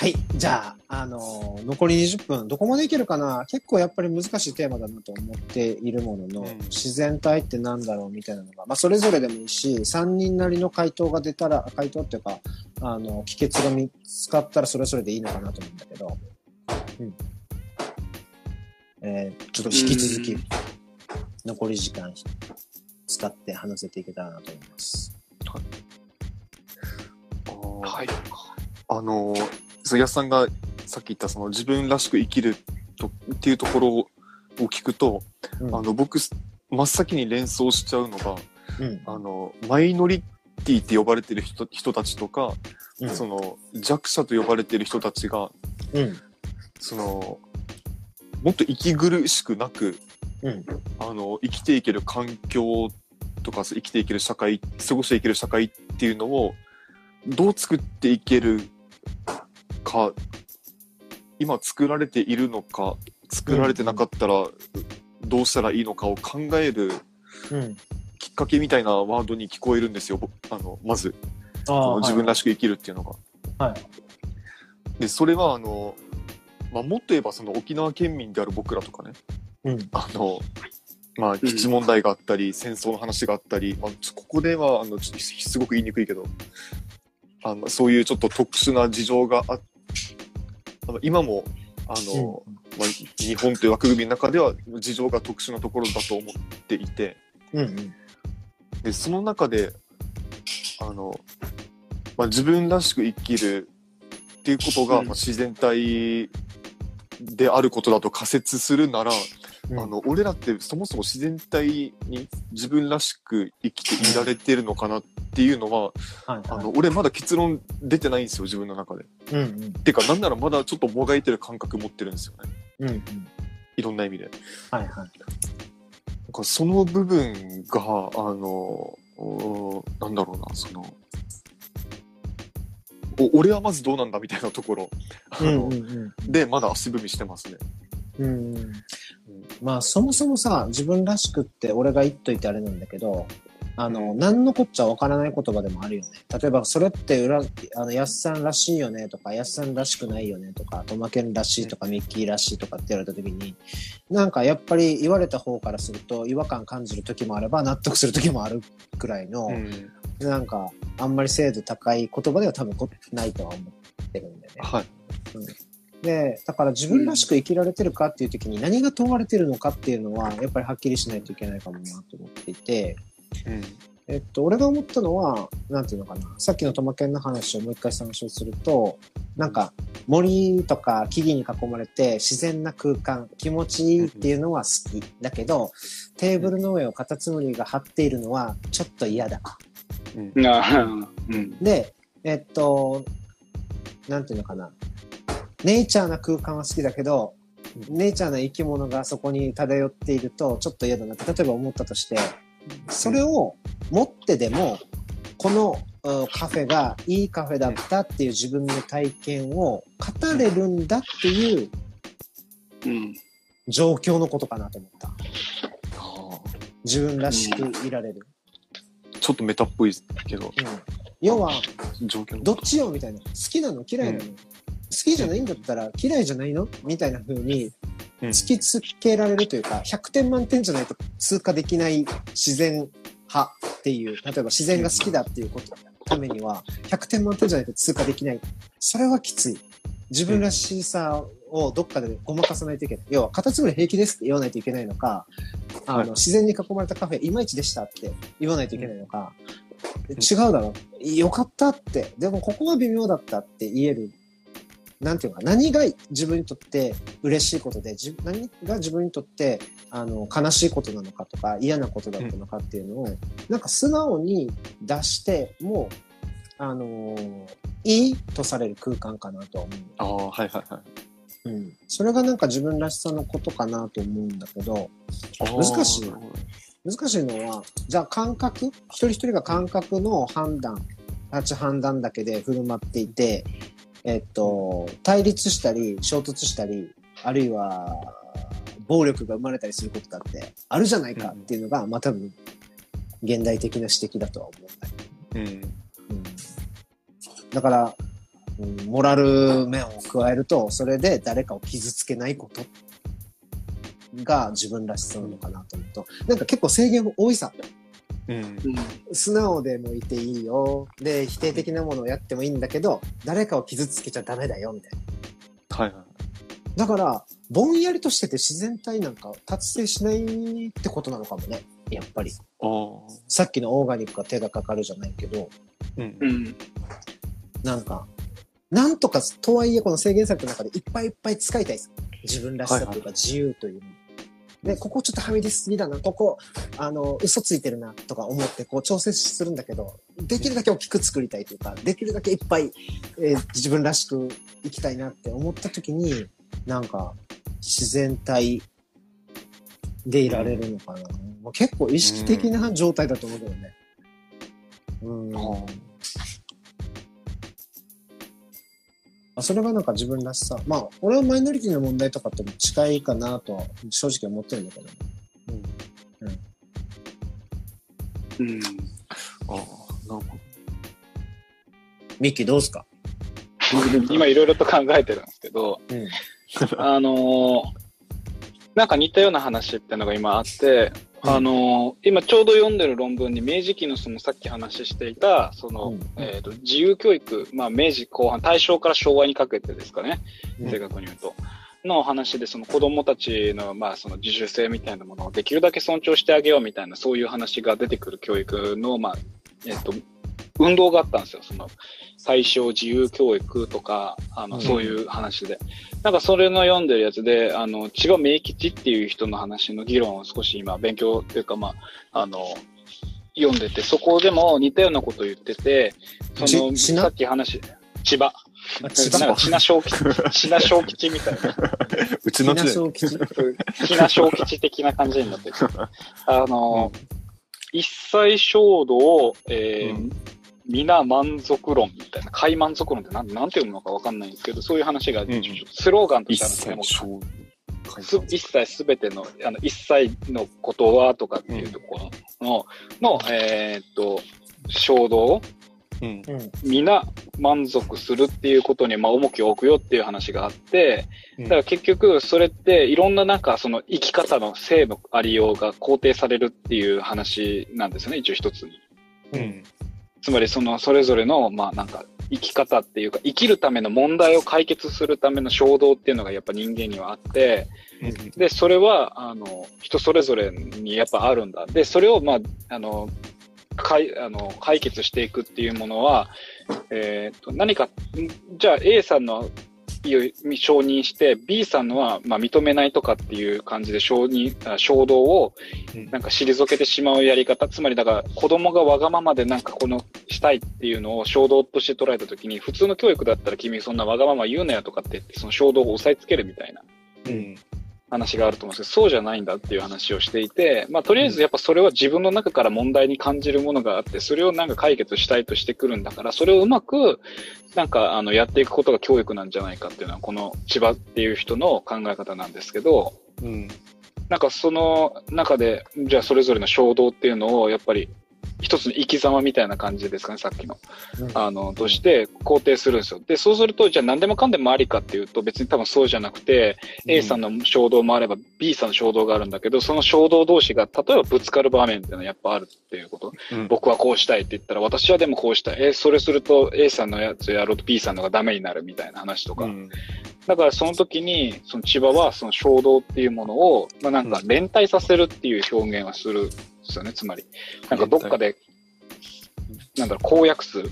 はい。じゃあ、あのー残り20分、どこまでいけるかな？結構やっぱり難しいテーマだなと思っているものの、うん自然体ってなんだろうみたいなのが、まあ、それぞれでもいいし、3人なりの回答が出たら、回答っていうか、あの、帰結が見つかったらそれぞれでいいのかなと思うんだけど、うん。えーちょっと引き続きうん、残り時間使って話せていけたらなと思います。あーはい。あのー、そう、やすさんがさっき言ったその自分らしく生きるとっていうところを聞くと、うんあの、僕、真っ先に連想しちゃうのが、うん。あの、マイノリティって呼ばれてる人人たちとか、うん。その弱者と呼ばれてる人たちが、うん。その、もっと息苦しくなく、うん。あの、生きていける環境とか、生きていける社会、過ごしていける社会っていうのを、どう作っていけるか、今作られているのか、作られてなかったらどうしたらいいのかを考えるうん。きっかけみたいなワードに聞こえるんですよ、ぼあの、まず。自分らしく生きるっていうのが。はい。で、それは、あの、まあ、もっと言えば、その沖縄県民である僕らとかね、うん。あの、まあ、基地問題があったり、戦争の話があったり、まあ、ここでは、あの、ちょっとすごく言いにくいけど、あの、そういうちょっと特殊な事情があっあの今も、あの、まあ、日本という枠組みの中では事情が特殊なところだと思っていて、うん。うん。で、その中で、あの、まあ、自分らしく生きるっていうことが、うんまあ、自然体であることだと仮説するなら、うんあの、俺らってそもそも自然体に自分らしく生きていられてるのかなっていうのは、はい。あの、俺まだ結論出てないんですよ、自分の中で。うん。うん。てか、なんならまだちょっともがいてる感覚持ってるんですよね。うん。うん。いろんな意味で。はいはい。なんかその部分が、あの、おなんだろうな、その、お俺はまずどうなんだみたいなところ、あのうんうんで、まだ足踏みしてますね。うん。うん。まあ、そもそもさ、自分らしくって俺が言っといてあれなんだけど、あの、何のこっちゃわからない言葉でもあるよね。例えば、それって裏、あの、やすさんらしいよねとか、やすさんらしくないよねとか、トマケンらしいとか、ミッキーらしいとかって言われた時に、なんかやっぱり言われた方からすると違和感感じる時もあれば、納得する時もあるくらいの、うんなんか、あんまり精度高い言葉では多分こないとは思ってるんだよね。はい。で、だから自分らしく生きられてるかっていう時に何が問われてるのかっていうのは、やっぱりはっきりしないといけないかもなと思っていて、うん。えっと、俺が思ったのは、なんていうのかな、さっきのトマケンの話をもう一回参照すると、なんか森とか木々に囲まれて自然な空間、気持ちいいっていうのは好き。だけど、テーブルの上をカタツムリが張っているのはちょっと嫌だ。うん。なあ、うん。で、えっと、なんていうのかな。ネイチャーな空間は好きだけど、ネイチャーな生き物がそこに漂っているとちょっと嫌だなって、例えば思ったとして、それを持ってでも、このうんカフェがいいカフェだったっていう自分の体験を語れるんだっていううん。状況のことかなと思った。自分らしくいられる。ちょっとメタっぽいけど、うん、要は、状況のどっちよみたいな。好きなの嫌いなの、きじゃないんだったら嫌いじゃないの？みたいな風にうん突きつけられるというか、100点満点じゃないと通過できない自然派っていう、例えば自然が好きだっていうことのためには、100点満点じゃないと通過できない。それはきつい。自分らしさをどっかでごまかさないといけない。要は、カタツムリ平気ですって言わないといけないのか、あの、はい自然に囲まれたカフェいまいちでしたって言わないといけないのか、違うだろよかったって。でもここは微妙だったって言える。なんていうのか、何が自分にとって嬉しいことで、自何が自分にとってあの悲しいことなのかとか嫌なことだったのかっていうのを、なんか素直に出しても、あのーいいとされる空間かなとは思う。ああ、はいはいはい。うん。それがなんか自分らしさのことかなと思うんだけど、難しい難しいのは、じゃあ感覚一人一人が感覚の判断、立ち判断だけで振る舞っていて、えっと、対立したり、衝突したり、あるいは、暴力が生まれたりすることだってあるじゃないかっていうのが、まあ多分、現代的な指摘だとは思うんだけど。うん。うんだから、うんモラル面を加えると、それで誰かを傷つけないことが自分らしさなのかなと思うと、なんか結構制限多いさ。うん。うん。素直でもいていいよ。で、否定的なものをやってもいいんだけど、誰かを傷つけちゃダメだよ、みたいな。はいはい。だから、ぼんやりとしてて自然体なんか達成しないってことなのかもね。やっぱり。ああ。さっきのオーガニックが手がかかるじゃないけど、うんう。ん。なんか、なんとか、とはいえこの制限された中でいっぱいいっぱい使いたいです。自分らしさというか自由というの。で、ここちょっとはみ出しすぎだな、ここ、あの、嘘ついてるな、とか思って、こう調整するんだけど、できるだけ大きく作りたいというか、できるだけいっぱい、えー自分らしく生きたいなって思った時に、なんか、自然体でいられるのかな。もう結構意識的な状態だと思うけどね。うん。ああそれがなんか自分らしさ。まあ、俺はマイノリティの問題とかとも近いかなとは正直思ってるんだけどね。うん。ああ、なるほど。ミッキーどうすか？今いろいろと考えてるんですけど、うん。あのーなんか似たような話っていうのが今あって、うんあのー今ちょうど読んでる論文に明治期のそのさっき話していた、その、うん。えっ、と、自由教育、まあ明治後半、大正から昭和にかけてですかね、うん。正確に言うと。の話で、その子供たちの、まあその自主性みたいなものをできるだけ尊重してあげようみたいな、そういう話が出てくる教育の、まあ、えっ、と、運動があったんですよ。その、対象自由教育とか、あの、うんそういう話で。なんかそれの読んでるやつで、あの、千葉明吉っていう人の話の議論を少し今勉強というか、まあ、あの、読んでて、そこでも似たようなことを言ってて、その、さっき話、千葉。あ千葉なんか、千奈小吉、千奈小吉みたいな。うちの地で。小吉。ひな小吉的な感じになってる。あの、一切衝動、えーうん皆満足論みたいな、快満足論ってなんなんて読むのかわかんないんですけど、そういう話が、んうんスローガンと一してあるんですねす一切すべての、あの、一切のことはとかっていうところの、の、えーっと、衝動、うん。うん。皆満足するっていうことに、まあ、重きを置くよっていう話があって、うんだから結局、それっていろんななんかその生き方の性のありようが肯定されるっていう話なんですよね、一応一つに。うん。つまりそのそれぞれの、まあなんか生き方っていうか、生きるための問題を解決するための衝動っていうのがやっぱ人間にはあって、で、それは、あの、人それぞれにやっぱあるんだ。で、それを、まあ、あの、解あの解決していくっていうものは、えーと何か、んじゃあ A さんの意を承認して、B さんのは、まあ、認めないとかっていう感じで承認、あ衝動をうんなんか退けてしまうやり方、つまりだから子供がわがままでなんかこのしたいっていうのを衝動として捉えたときに、普通の教育だったら君そんなわがまま言うなよとかって言って、その衝動を押さえつけるみたいな。うん。話があると思うんですけど、そうじゃないんだっていう話をしていて、まあ、とりあえずやっぱそれは自分の中から問題に感じるものがあって、それをなんか解決したいとしてくるんだから、それをうまく、なんか、あの、やっていくことが教育なんじゃないかっていうのは、この千葉っていう人の考え方なんですけど、うん。なんかその中で、じゃあそれぞれの衝動っていうのを、やっぱり、一つの生き様みたいな感じですかね、さっきの。あの、として肯定するんですよ。で、そうすると、じゃあ何でもかんでもありかっていうと、別に多分そうじゃなくて、A さんの衝動もあれば B さんの衝動があるんだけど、その衝動同士が、例えばぶつかる場面っていうのはやっぱあるっていうこと。うん僕はこうしたいって言ったら、私はでもこうしたい。え、それすると A さんのやつやろうと B さんのがダメになるみたいな話とか。うん。だからその時に、その千葉はその衝動っていうものを、まあなんか連帯させるっていう表現をするんですよね、つまり。なんかどっかで、なんだろう、公約数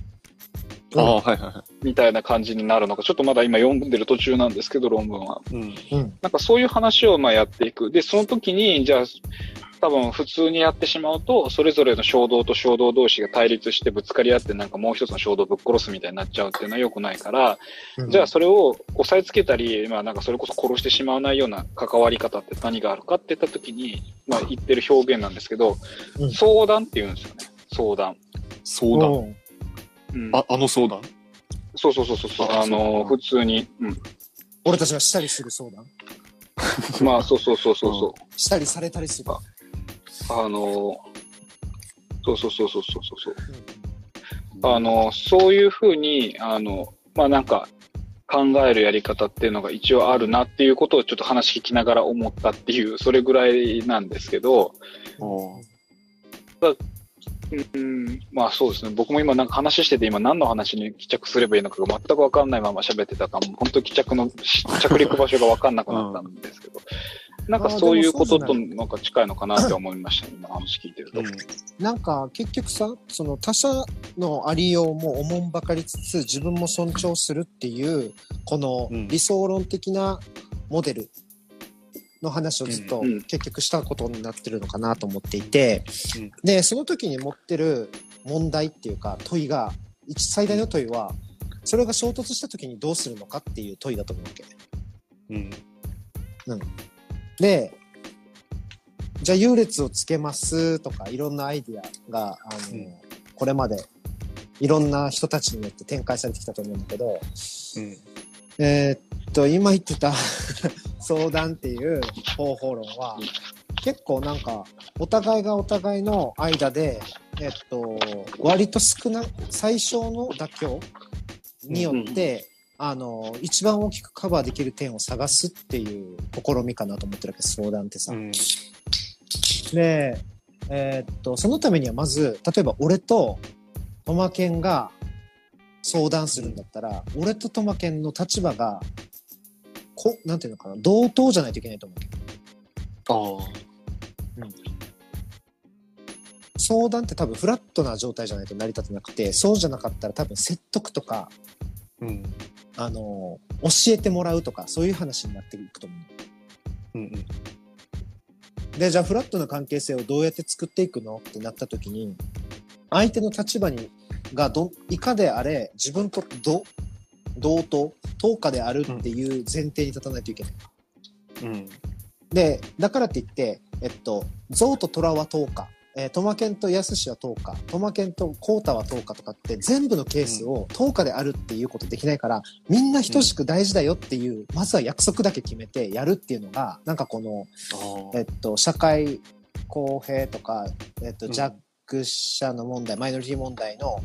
ああ、はいはいはみたいな感じになるのか、ちょっとまだ今読んでる途中なんですけど、論文は。い。うん。うん。なんかそういう話をまあやっていく。で、その時に、じゃあ、多分普通にやってしまうと、それぞれの衝動と衝動同士が対立してぶつかり合って、なんかもう一つの衝動をぶっ殺すみたいになっちゃうっていうのは良くないから、じゃあそれを押さえつけたり、まあなんかそれこそ殺してしまわないような関わり方って何があるかって言った時に、まあ言ってる表現なんですけど、うん相談って言うんですよね。相談。相談。うんうん、あ、あの相談？そうそうそうそうそう。ああの、そう普通に。うん。俺たちがしたりする相談？まあそうそうそうそうそう。したりされたりする。あの、そうそうそうそうそうそう。あの、そういうふうに、あの、まあなんか考えるやり方っていうのが一応あるなっていうことをちょっと話聞きながら思ったっていう、それぐらいなんですけど、うん、まあそうですね。僕も今なんか話してて今何の話に帰着すればいいのかが全くわかんないまま喋ってたから、もう本当帰着の、着陸場所がわかんなくなったんですけど、なんかそういうこととなんか近いのかなって思いました。ね、今話聞いてると。なんか結局さ、その他者のありようもおもんばかりつつ自分も尊重するっていう、このうん。理想論的なモデルの話をずっとうん。結局したことになってるのかなと思っていて、うん。で、その時に持ってる問題っていうか問いが、一最大の問いは、それが衝突した時にどうするのかっていう問いだと思うわけ。うん。で、じゃあ優劣をつけますとかいろんなアイディアが、あの、うんこれまでいろんな人たちによって展開されてきたと思うんだけど、うん。えーっと、今言ってた 相談っていう方法論は、結構なんか、お互いがお互いの間で、えっと、割と少な、最小の妥協によって、あの、一番大きくカバーできる点を探すっていう試みかなと思ってるわけ、相談ってさ。うん。で、えーっと、そのためにはまず、例えば俺とトマケンが相談するんだったら、俺とトマケンの立場が、こ、なんていうのかな、同等じゃないといけないと思うわけ。ああ。相談って多分フラットな状態じゃないと成り立てなくて、そうじゃなかったら多分説得とか、うん。あの、教えてもらうとか、そういう話になっていくと思う。うんうん。で、じゃあフラットな関係性をどうやって作っていくのってなった時に、相手の立場に、がど、いかであれ、自分とど、同等、等価であるっていう前提に立たないといけない。うん。で、だからって言って、えっと、象と虎は等価、えー、トマケンとヤスシは等価、トマケンとコータは等価とかって全部のケースを等価であるっていうことできないから、みんな等しく大事だよっていう、まずは約束だけ決めてやるっていうのが、なんかこの、あえっと、社会公平とか、えっと、うん。弱者の問題、マイノリティ問題の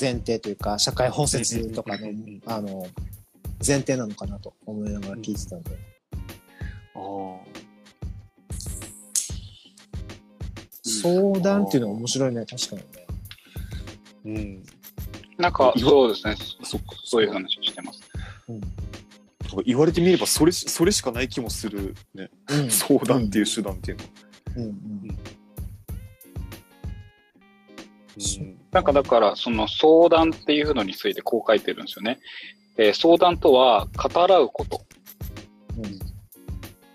前提というか、社会包摂とかのうんうんうんうん、あの、前提なのかなと思いながら聞いてたんで。あ。あ相談っていうのは面白いね、確かに。うん。なんか、そうですね。そっか。そういう話をしてます。言われてみれば、それし、それしかない気もするね。うん相談っていう手段っていうのは。うんうんうん。なんかだから、その相談っていうのについてこう書いてるんですよね。えー相談とは、語らうこと。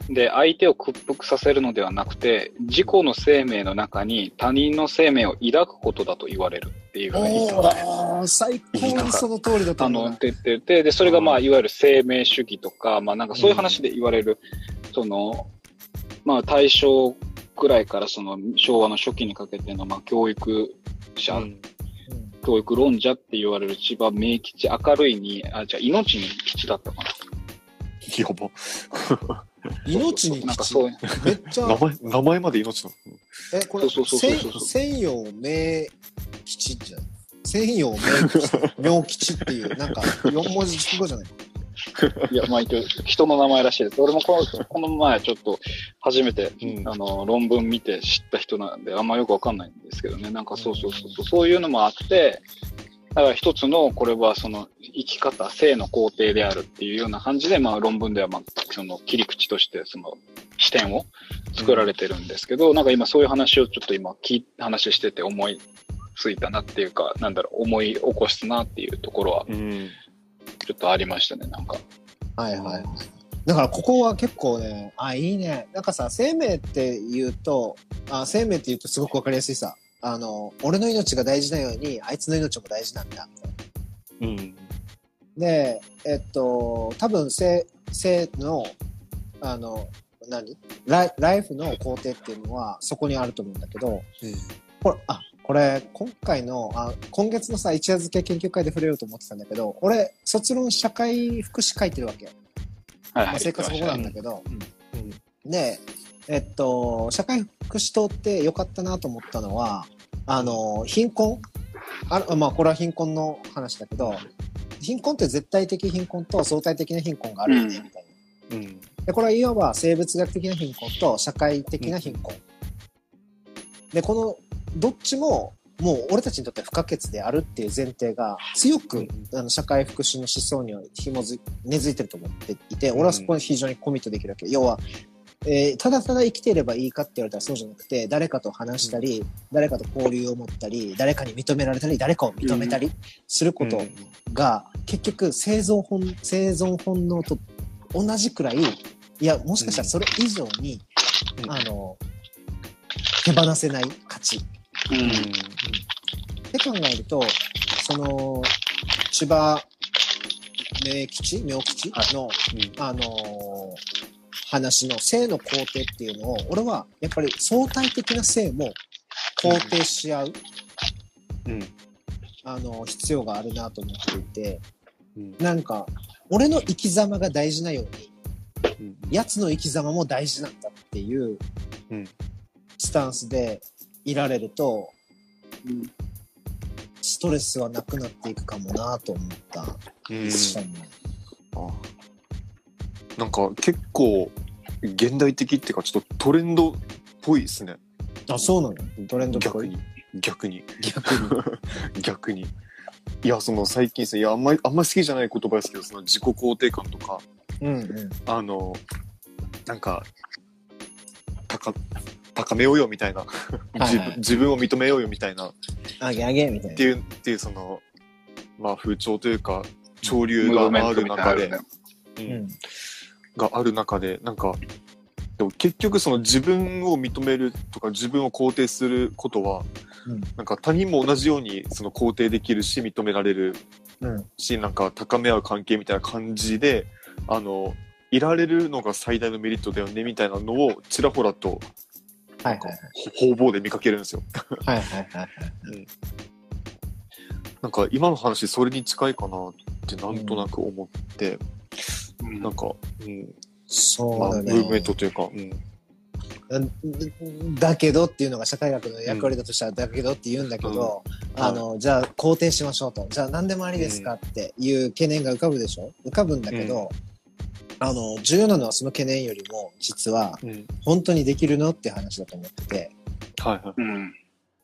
で、相手を屈服させるのではなくて、自己の生命の中に他人の生命を抱くことだと言われるっていうふうに言っておます最高にその通りだとあ思うの、。って言ってて、で、それがまあ、いわゆる生命主義とか、まあなんかそういう話で言われる、その、まあ大正くらいからその昭和の初期にかけての、まあ教育者、うん教育論者って言われる千葉明吉、明るいに、あ、じゃあ命に吉だったかな。やば。命になんかそうめっちゃ名、前、名前まで命なの。え、これ、そうそうそうそうそう千千葉明吉じゃん。千葉明吉、明吉っていう、なんか、四文字熟語じゃない？いや、まあ一応人の名前らしいです。俺もこのこの前ちょっと初めて、うんあの論文見て知った人なんで、あんまよくわかんないんですけどね。なんかそうそうそうそう、そういうのもあって、だから一つの、これはその生き方、性の工程であるっていうような感じで、まあ論文ではまあその切り口としてその視点を作られてるんですけど、なんか今そういう話をちょっと今聞い話してて思いついたなっていうか、なんだろう、思い起こしたなっていうところはうん。ちょっとありましたね、なんか。はいはいはい。だからここは結構ね、あ、いいね。なんかさ、生命って言うと、あ生命って言うとすごくわかりやすいさ。あの、俺の命が大事なように、あいつの命も大事なんだ。うん。で、えっと、多分、性、性の、あの、何？ライライフの工程っていうのはそこにあると思うんだけど、これ、あ、これ、今回の、あ今月のさ、一夜漬け研究会で触れようと思ってたんだけど、俺、卒論社会福祉書いてるわけよ。はいはい。まあ、生活保護なんだけど、うん。で、えっと、社会福祉党って良かったなと思ったのは、あの、貧困？あまあ、これは貧困の話だけど、貧困って絶対的貧困と相対的な貧困があるんですみたいな。うん。で、これはいわば生物学的な貧困と社会的な貧困。で、このどっちももう俺たちにとって不可欠であるっていう前提が強く、あの社会福祉の思想には紐づ根付いてると思っていて、俺はそこに非常にコミットできるわけ。要は、えーただただ生きていればいいかって言われたらそうじゃなくて、誰かと話したり、誰かと交流を持ったり、誰かに認められたり、誰かを認めたりすることが、結局生存本、生存本能と同じくらい、いや、もしかしたらそれ以上に、うん。あの、手放せない価値。うん。って考えると、その、千葉名吉名吉の、あのー話の性の肯定っていうのを、俺はやっぱり相対的な性も肯定し合う、うん。あの必要があるなと思っていて、うん。なんか、俺の生き様が大事なように、うん。奴の生き様も大事なんだっていううんスタンスでいられると、うんストレスはなくなっていくかもなと思った。うん。したねあなんか結構現代的っていうかちょっとトレンドっぽいですね。あ、そうなの？トレンドっぽい？逆に。逆に。逆に。逆に。いや、その最近ですね、いや、あんまり、あんまり好きじゃない言葉ですけど、その自己肯定感とか、うんうん。あの、なんか、高、高めようよみたいな、はいはい自分自分を認めようよみたいな、っあげあげみたいな。ていう、っていうその、まあ風潮というか、潮流がある中で、ううんん。がある中で、なんか、でも結局その自分を認めるとか自分を肯定することは、うんなんか他人も同じようにその肯定できるし認められるうん。し、なんか高め合う関係みたいな感じで、あの、いられるのが最大のメリットだよねみたいなのをちらほらとはいはいはい。ほ方々で見かけるんですよ。はいはいはいはい。なんか今の話それに近いかなってなんとなく思って、うんなんか、うん、まあ、そうだね。ムーブメントというか、うん、だけどっていうのが社会学の役割だとしたら、だけどって言うんだけど、あの、じゃあ肯定しましょうと。じゃあ何でもありですかっていう懸念が浮かぶでしょ？浮かぶんだけど、あの、重要なのはその懸念よりも、実は、うん、本当にできるのって話だと思ってて、はいはい。うん。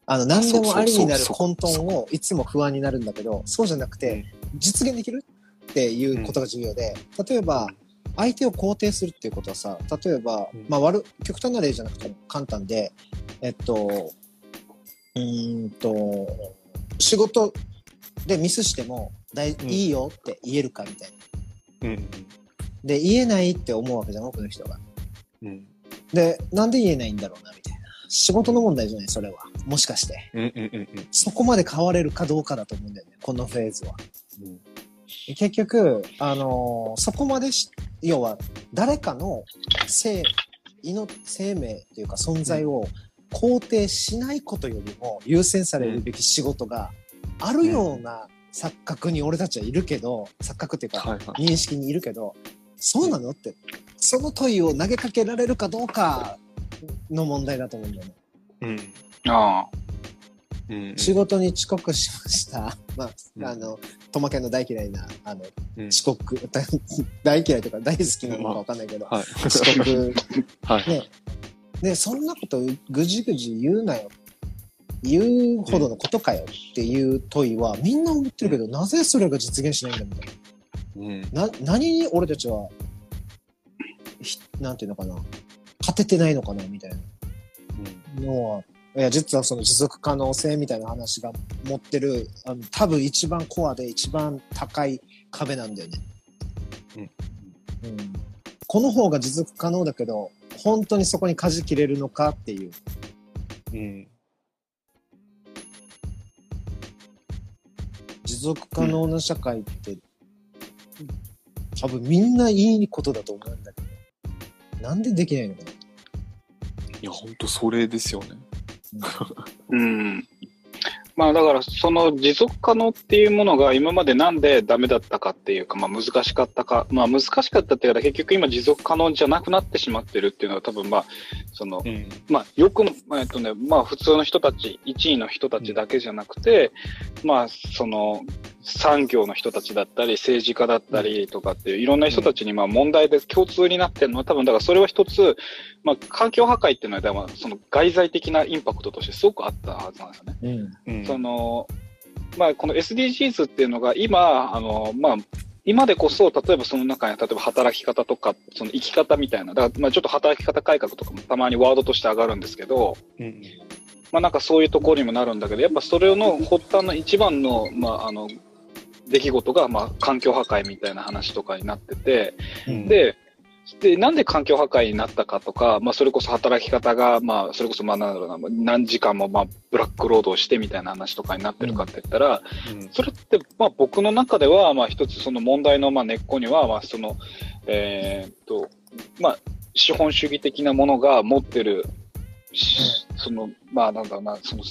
あの、何でもありになる混沌をいつも不安になるんだけど、そうじゃなくて、実現できる？っていうことが重要で、例えば、相手を肯定するっていうことはさ、例えば、うんまあ悪、極端な例じゃなくても簡単で、えっと、うーんと、仕事でミスしても大、んいいよって言えるかみたいな。うん、で、言えないって思うわけじゃん、多くの人が。うん、で、なんで言えないんだろうな、みたいな。仕事の問題じゃない、それは。もしかして。うん、うん、うん、うんそこまで変われるかどうかだと思うんだよね、このフェーズは。うん。結局、あのーそこまでし、要は、誰かの生、命、生命というか存在を肯定しないことよりも優先されるべき仕事があるような錯覚に俺たちはいるけど、錯覚っていうか。認識にいるけど、そうなのって、その問いを投げかけられるかどうかの問題だと思うんだよね。うん。ああ。うん。仕事に遅刻しました。まうんあ、あの、トマケンの大嫌いな、あの、うん遅刻、大 大嫌いとか大好きなのかわかんないけど、はい。遅刻、はい。ね。で、そんなことぐじぐじ言うなよ。言うほどのことかよっていう問いはみんな思ってるけど、なぜそれが実現しないんだみたいうん。な。な、何に俺たちは、ひなんていうのかな、勝ててないのかなみたいなのは、いや、実はその持続可能性みたいな話が持ってる、あの多分一番コアで一番高い壁なんだよね。うん。この方が持続可能だけど、本当にそこに舵切れるのかっていう。うん。持続可能な社会って、多分みんないいことだと思うんだけど、なんでできないのかな。いや、ほんとそれですよね。うん。まあだからその持続可能っていうものが今までなんでダメだったかっていうか、まあ難しかったか、まあ難しかったっていうか結局今持続可能じゃなくなってしまってるっていうのは多分まあ、その、うん。まあよく、まあえっとね、まあ普通の人たち、1位の人たちだけじゃなくて、まあその産業の人たちだったり、政治家だったりとかっていう、いろんな人たちにまあ問題で共通になってるのは、多分だからそれは一つ、まあ環境破壊っていうのは、でもその外在的なインパクトとしてすごくあったはずなんですよね。うん。うんその、まあこの SDGs っていうのが今、あの、まあ、今でこそ、例えばその中に、例えば働き方とか、その生き方みたいな、だからまあちょっと働き方改革とかもたまにワードとして上がるんですけど、うんまあなんかそういうところにもなるんだけど、やっぱそれの発端の一番の、まああの、出来事が、まあ環境破壊みたいな話とかになってて、うん。で、で、なんで環境破壊になったかとか、まあそれこそ働き方が、まあそれこそまあなんだろうな、何時間もまあブラック労働してみたいな話とかになってるかって言ったら、うん。それって、まあ僕の中では、まあ一つその問題のまあ根っこには、まあその、えーっと、まあ資本主義的なものが持ってる、しその、まあなんだろうな、その、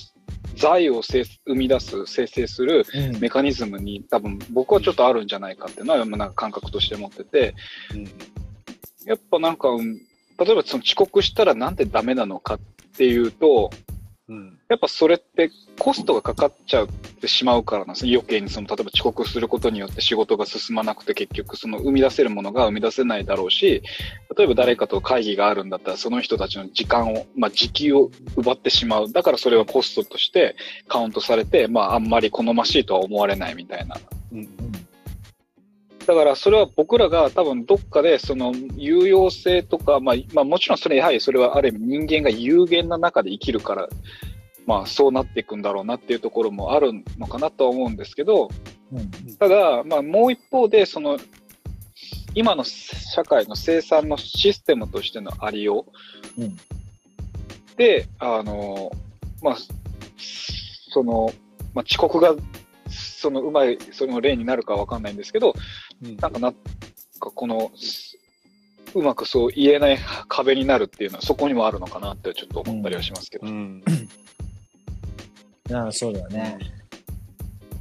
財を生生み出す、生成するうん。メカニズムに多分僕はちょっとあるんじゃないかっていうのは、まあなんか感覚として持ってて、うん。やっぱなんか、うん例えばその遅刻したらなんでダメなのかっていうと、うんやっぱそれってコストがかかっちゃってしまうからなんですね。余計にその、例えば遅刻することによって仕事が進まなくて結局その生み出せるものが生み出せないだろうし、例えば誰かと会議があるんだったらその人たちの時間を、まあ時給を奪ってしまう。だからそれはコストとしてカウントされて、まああんまり好ましいとは思われないみたいな。うんだからそれは僕らが多分どっかでその有用性とか、まあ、まあもちろんそれやはりそれはある意味人間が有限な中で生きるから、まあそうなっていくんだろうなっていうところもあるのかなとは思うんですけど、うん。ただ、まあもう一方でその今の社会の生産のシステムとしてのありよう。うん。で、あの、まあ、その、まあ遅刻がそのうまい、その例になるかわかんないんですけど、うんなんかな、かこの、うまくそう言えない壁になるっていうのはそこにもあるのかなってちょっと思ったりはしますけど。うんああそうだよね。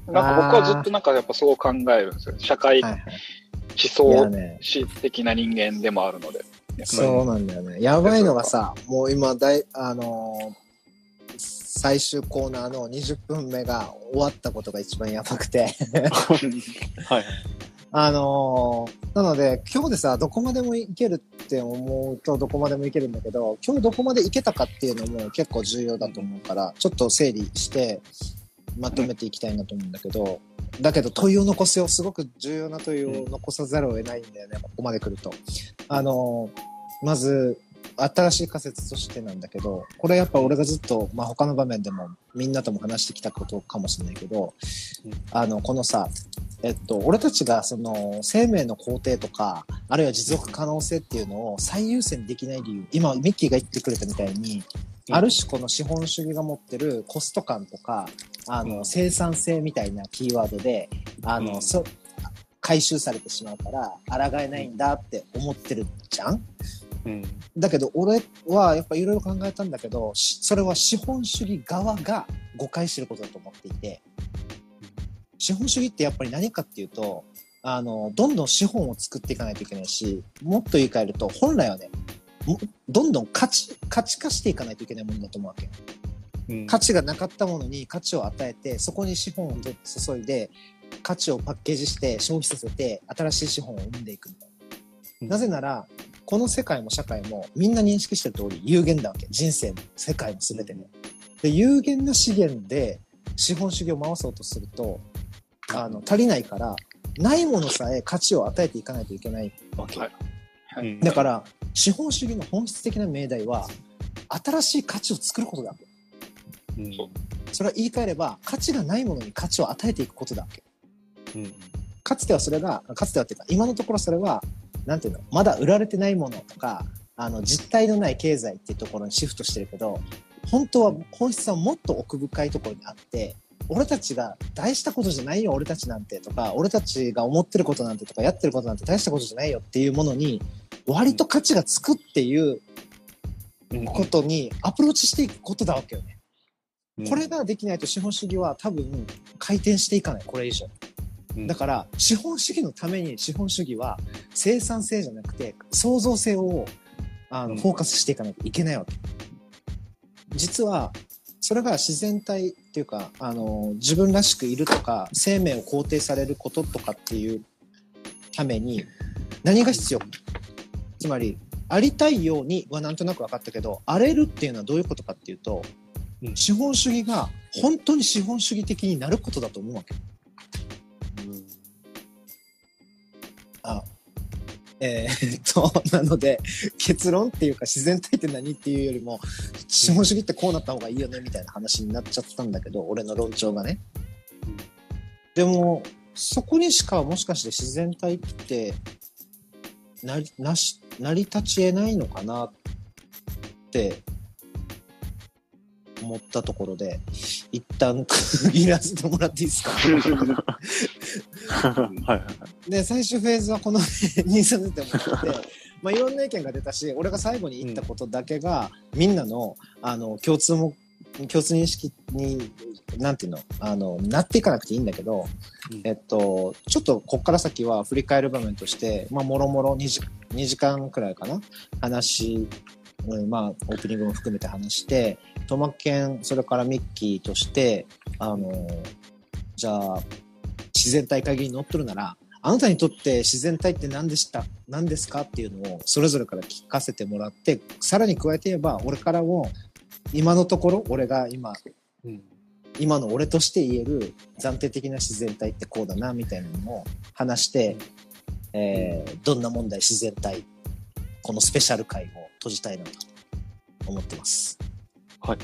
なんか僕はずっとなんかやっぱそう考えるんですよ。社会はい思想ね、史的な人間でもあるので。そうなんだよね。やばいのがさ、もう今だい、あのー最終コーナーの20分目が終わったことが一番やばくて。はい。あのーなので、今日でさ、どこまでもいけるって思うと、どこまでもいけるんだけど、今日どこまでいけたかっていうのも結構重要だと思うから、ちょっと整理して、まとめていきたいなと思うんだけど、だけど問いを残すよ。すごく重要な問いを残さざるを得ないんだよね、ここまで来ると。あのーまず、新しい仮説としてなんだけど、これやっぱ俺がずっと、まあ、他の場面でもみんなとも話してきたことかもしれないけど、うん。あの、このさ、えっと、俺たちがその生命の肯定とか、あるいは持続可能性っていうのを最優先できない理由、今ミッキーが言ってくれたみたいに、うん。ある種この資本主義が持ってるコスト感とか、あの、うん。生産性みたいなキーワードで、あの、回収されてしまうから、抗えないんだって思ってるじゃん？うんだけど俺はやっぱいろいろ考えたんだけど、しそれは資本主義側が誤解してることだと思っていて、資本主義ってやっぱり何かっていうと、あの、どんどん資本を作っていかないといけないし、もっと言い換えると、本来はね、もどんどん価値、価値化していかないといけないものだと思うわけ。うん価値がなかったものに価値を与えて、そこに資本を注いで、価値をパッケージして消費させて、新しい資本を生んでいくんだ。うんなぜなら、この世界も社会もみんな認識してる通り有限だわけ。人生も世界も全てね。で、有限な資源で資本主義を回そうとすると、あの、足りないから、ないものさえ価値を与えていかないといけないわけ。はいはいうんだから、資本主義の本質的な命題は、新しい価値を作ることだわけ。うんそれは言い換えれば、価値がないものに価値を与えていくことだわけ。うんかつてはそれが、かつてはっていうか、今のところそれは、なんていうの、まだ売られてないものとか、あの、実体のない経済っていうところにシフトしてるけど、本当は、本質はもっと奥深いところにあって、俺たちが大したことじゃないよ、俺たちなんてとか、俺たちが思ってることなんてとか、やってることなんて大したことじゃないよっていうものに、割と価値がつくっていううんことにアプローチしていくことだわけよね。うんこれができないと資本主義は多分回転していかない、これ以上。うんだから、資本主義のために資本主義は生産性じゃなくて創造性をあの、うんフォーカスしていかないといけないわけ。実は、それが自然体っていうか、あの、自分らしくいるとか、生命を肯定されることとかっていうために、何が必要つまり、ありたいようにはなんとなく分かったけど、荒れるっていうのはどういうことかっていうと、うん資本主義が本当に資本主義的になることだと思うわけ。えーっと、なので、結論っていうか自然体って何っていうよりも、資本主義ってこうなった方がいいよねみたいな話になっちゃったんだけど、俺の論調がね。でも、そこにしかもしかして自然体って、なり、なし、成り立ち得ないのかなって、思ったところで、一旦区切らせてもらっていいですか？はいはい。で、最終フェーズはこの辺にさせてもらって、まあ、いろんな意見が出たし、俺が最後に言ったことだけが、みんなの、あの、共通も、共通認識に、なんていうの、あの、なっていかなくていいんだけど、うんえっと、ちょっとこっから先は振り返る場面として、まあ、もろもろ2時 ,2 時間くらいかな、話、うん、まあ、オープニングも含めて話して、トマケン、それからミッキーとして、あの、じゃあ、自然体会議に乗っとるなら、あなたにとって自然体って何でした？何ですか？っていうのをそれぞれから聞かせてもらって、さらに加えて言えば、俺からも、今のところ、俺が今、うん今の俺として言える暫定的な自然体ってこうだな、みたいなのを話して、えーどんな問題自然体、このスペシャル回を閉じたいなと思ってます。はい。